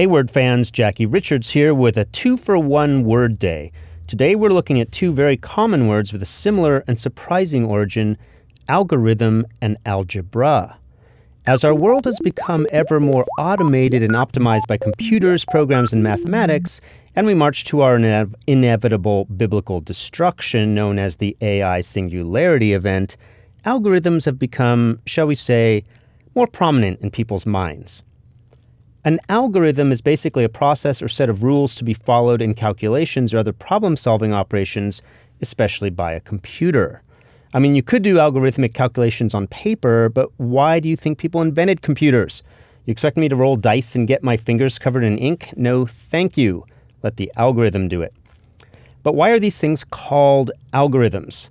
Hey, word fans, Jackie Richards here with a two for one word day. Today we're looking at two very common words with a similar and surprising origin algorithm and algebra. As our world has become ever more automated and optimized by computers, programs, and mathematics, and we march to our inev- inevitable biblical destruction known as the AI singularity event, algorithms have become, shall we say, more prominent in people's minds. An algorithm is basically a process or set of rules to be followed in calculations or other problem solving operations, especially by a computer. I mean, you could do algorithmic calculations on paper, but why do you think people invented computers? You expect me to roll dice and get my fingers covered in ink? No, thank you. Let the algorithm do it. But why are these things called algorithms?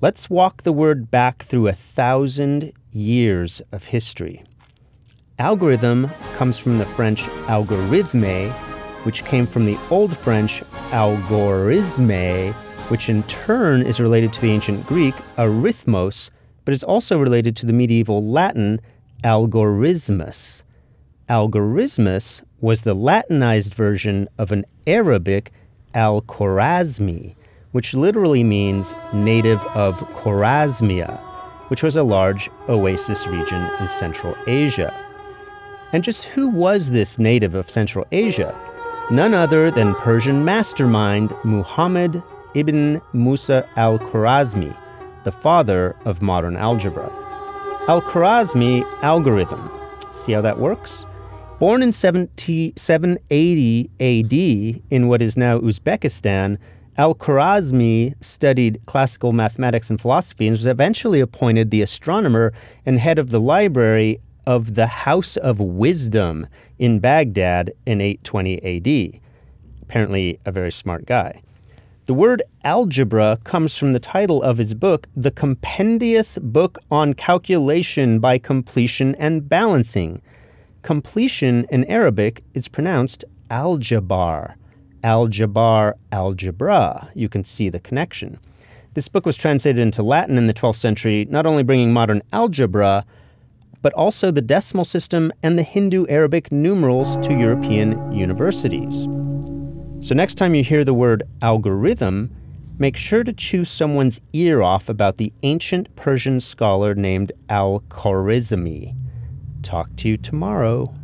Let's walk the word back through a thousand years of history. Algorithm comes from the French algorithme, which came from the Old French algorisme, which in turn is related to the ancient Greek arithmos, but is also related to the medieval Latin algorismus. Algorismus was the Latinized version of an Arabic al Khwarazmi, which literally means native of Khwarezmia, which was a large oasis region in Central Asia. And just who was this native of Central Asia? None other than Persian mastermind Muhammad ibn Musa al Khwarazmi, the father of modern algebra. Al Khwarazmi algorithm. See how that works? Born in 780 AD in what is now Uzbekistan, Al Khwarazmi studied classical mathematics and philosophy and was eventually appointed the astronomer and head of the library of the House of Wisdom in Baghdad in 820 AD. Apparently, a very smart guy. The word algebra comes from the title of his book, The Compendious Book on Calculation by Completion and Balancing. Completion in Arabic is pronounced aljabar. Aljabar, algebra. You can see the connection. This book was translated into Latin in the 12th century, not only bringing modern algebra, but also the decimal system and the Hindu Arabic numerals to European universities. So, next time you hear the word algorithm, make sure to chew someone's ear off about the ancient Persian scholar named Al Khwarizmi. Talk to you tomorrow.